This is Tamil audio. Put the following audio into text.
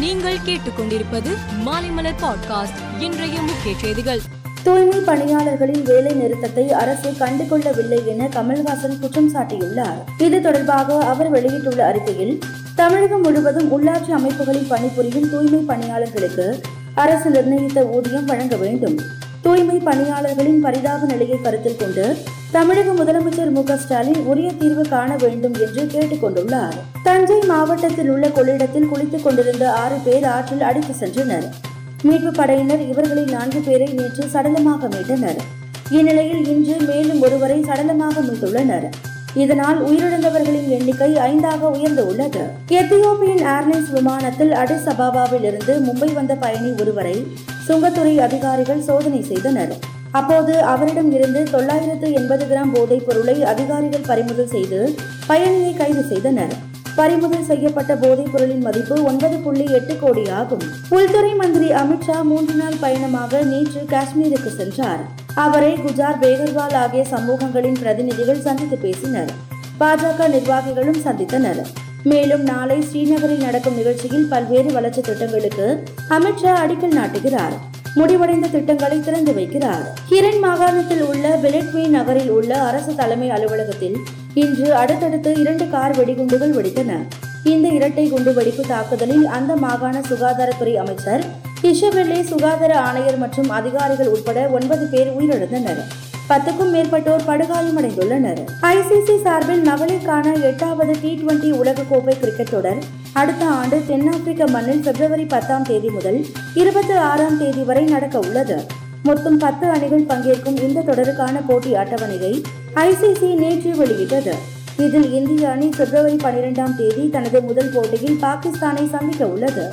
நீங்கள் கேட்டுக்கொண்டிருப்பது மாலைமலர் பாட்காஸ்ட். இன்றைய முக்கிய செய்திகள். தூய்மை பணியாளர்களின் வேலை நிறுத்தத்தை அரசு கண்டுகொள்ளவில்லை என கமல்ஹாசன் குற்றம் சாட்டியுள்ளார். இது தொடர்பாக அவர் வெளியிட்டுள்ள அறிக்கையில் தமிழகம் முழுவதும் உள்ளாட்சி அமைப்புகளில் பணிபுரியும் தூய்மை பணியாளர்களுக்கு அரசு நிர்ணயித்த ஊதியம் வழங்க வேண்டும். தூய்மை பணியாளர்களின் பரிதாப நிலையை கருத்தில் கொண்டு தமிழக முதலமைச்சர் மு ஸ்டாலின் உரிய தீர்வு காண வேண்டும் என்று கேட்டுக் கொண்டுள்ளார். தஞ்சை மாவட்டத்தில் உள்ள கொள்ளிடத்தில் குளித்துக் கொண்டிருந்த ஆறு பேர் ஆற்றில் அடித்து சென்றனர். மீட்பு படையினர் இவர்களில் நான்கு பேரை நேற்று சடலமாக மீட்டனர். இந்நிலையில் இன்று மேலும் ஒருவரை சடலமாக மீட்டுள்ளனர். இதனால் உயிரிழந்தவர்களின் எண்ணிக்கை ஐந்தாக உயர்ந்து உள்ளது. எத்தியோப்பியன் ஏர்லைன்ஸ் விமானத்தில் அடிஸ் அபாபாவில் இருந்து மும்பை வந்த பயணி ஒருவரை சுங்கத்துறை அதிகாரிகள் சோதனை செய்தனர். அப்போது அவரிடம் இருந்து தொள்ளாயிரத்து எண்பது கிராம் போதைப் பொருளை அதிகாரிகள் பறிமுதல் செய்து பயணியை கைது செய்தனர். பறிமுதல் செய்யப்பட்ட போதைப் பொருளின் மதிப்பு ஒன்பது புள்ளி எட்டு கோடி ஆகும். உள்துறை மந்திரி அமித்ஷா மூன்று நாள் பயணமாக நேற்று காஷ்மீருக்கு சென்றார். அவரை குஜார் பேகர்வால் ஆகிய சமூகங்களின் பிரதிநிதிகள் சந்தித்து பேசினர். பாஜக நிர்வாகிகளும் சந்தித்தனர். மேலும் நாளை ஸ்ரீநகரில் நடக்கும் நிகழ்ச்சியில் பல்வேறு வளர்ச்சி திட்டங்களுக்கு அமித்ஷா அடிக்கல் நாட்டுகிறார். முடிவடைந்த திட்டங்களை திறந்து வைக்கிறார். கிரண் மாகாணத்தில் உள்ள பெலட்வே நகரில் உள்ள அரசு தலைமை அலுவலகத்தில் இன்று அடுத்தடுத்து இரண்டு கார் வெடிகுண்டுகள் வெடித்தன. இந்த இரட்டை குண்டு வெடிப்பு தாக்குதலில் அந்த மாகாண சுகாதாரத்துறை அமைச்சர் இஷவெல்லே சுகாதார ஆணையர் மற்றும் அதிகாரிகள் உட்பட ஒன்பது பேர் உயிரிழந்தனர். பத்துக்கும் மேற்பட்டோர் படுகாயமடைந்துள்ளனர். ஐசிசி சார்பில் மகளிருக்கான எட்டாவது டி டுவெண்டி உலகக்கோப்பை கிரிக்கெட் தொடர் அடுத்த ஆண்டு தென்னாப்பிரிக்க மண்ணில் பிப்ரவரி பத்தாம் தேதி முதல் இருபத்தி ஆறாம் தேதி வரை நடக்க உள்ளது மொத்தம் பத்து அணிகள் பங்கேற்கும் இந்த தொடருக்கான போட்டி அட்டவணையை ஐசிசி நேற்று வெளியிட்டது. இதில் இந்திய அணி பிப்ரவரி பனிரெண்டாம் தேதி தனது முதல் போட்டியில் பாகிஸ்தானை சந்திக்க உள்ளது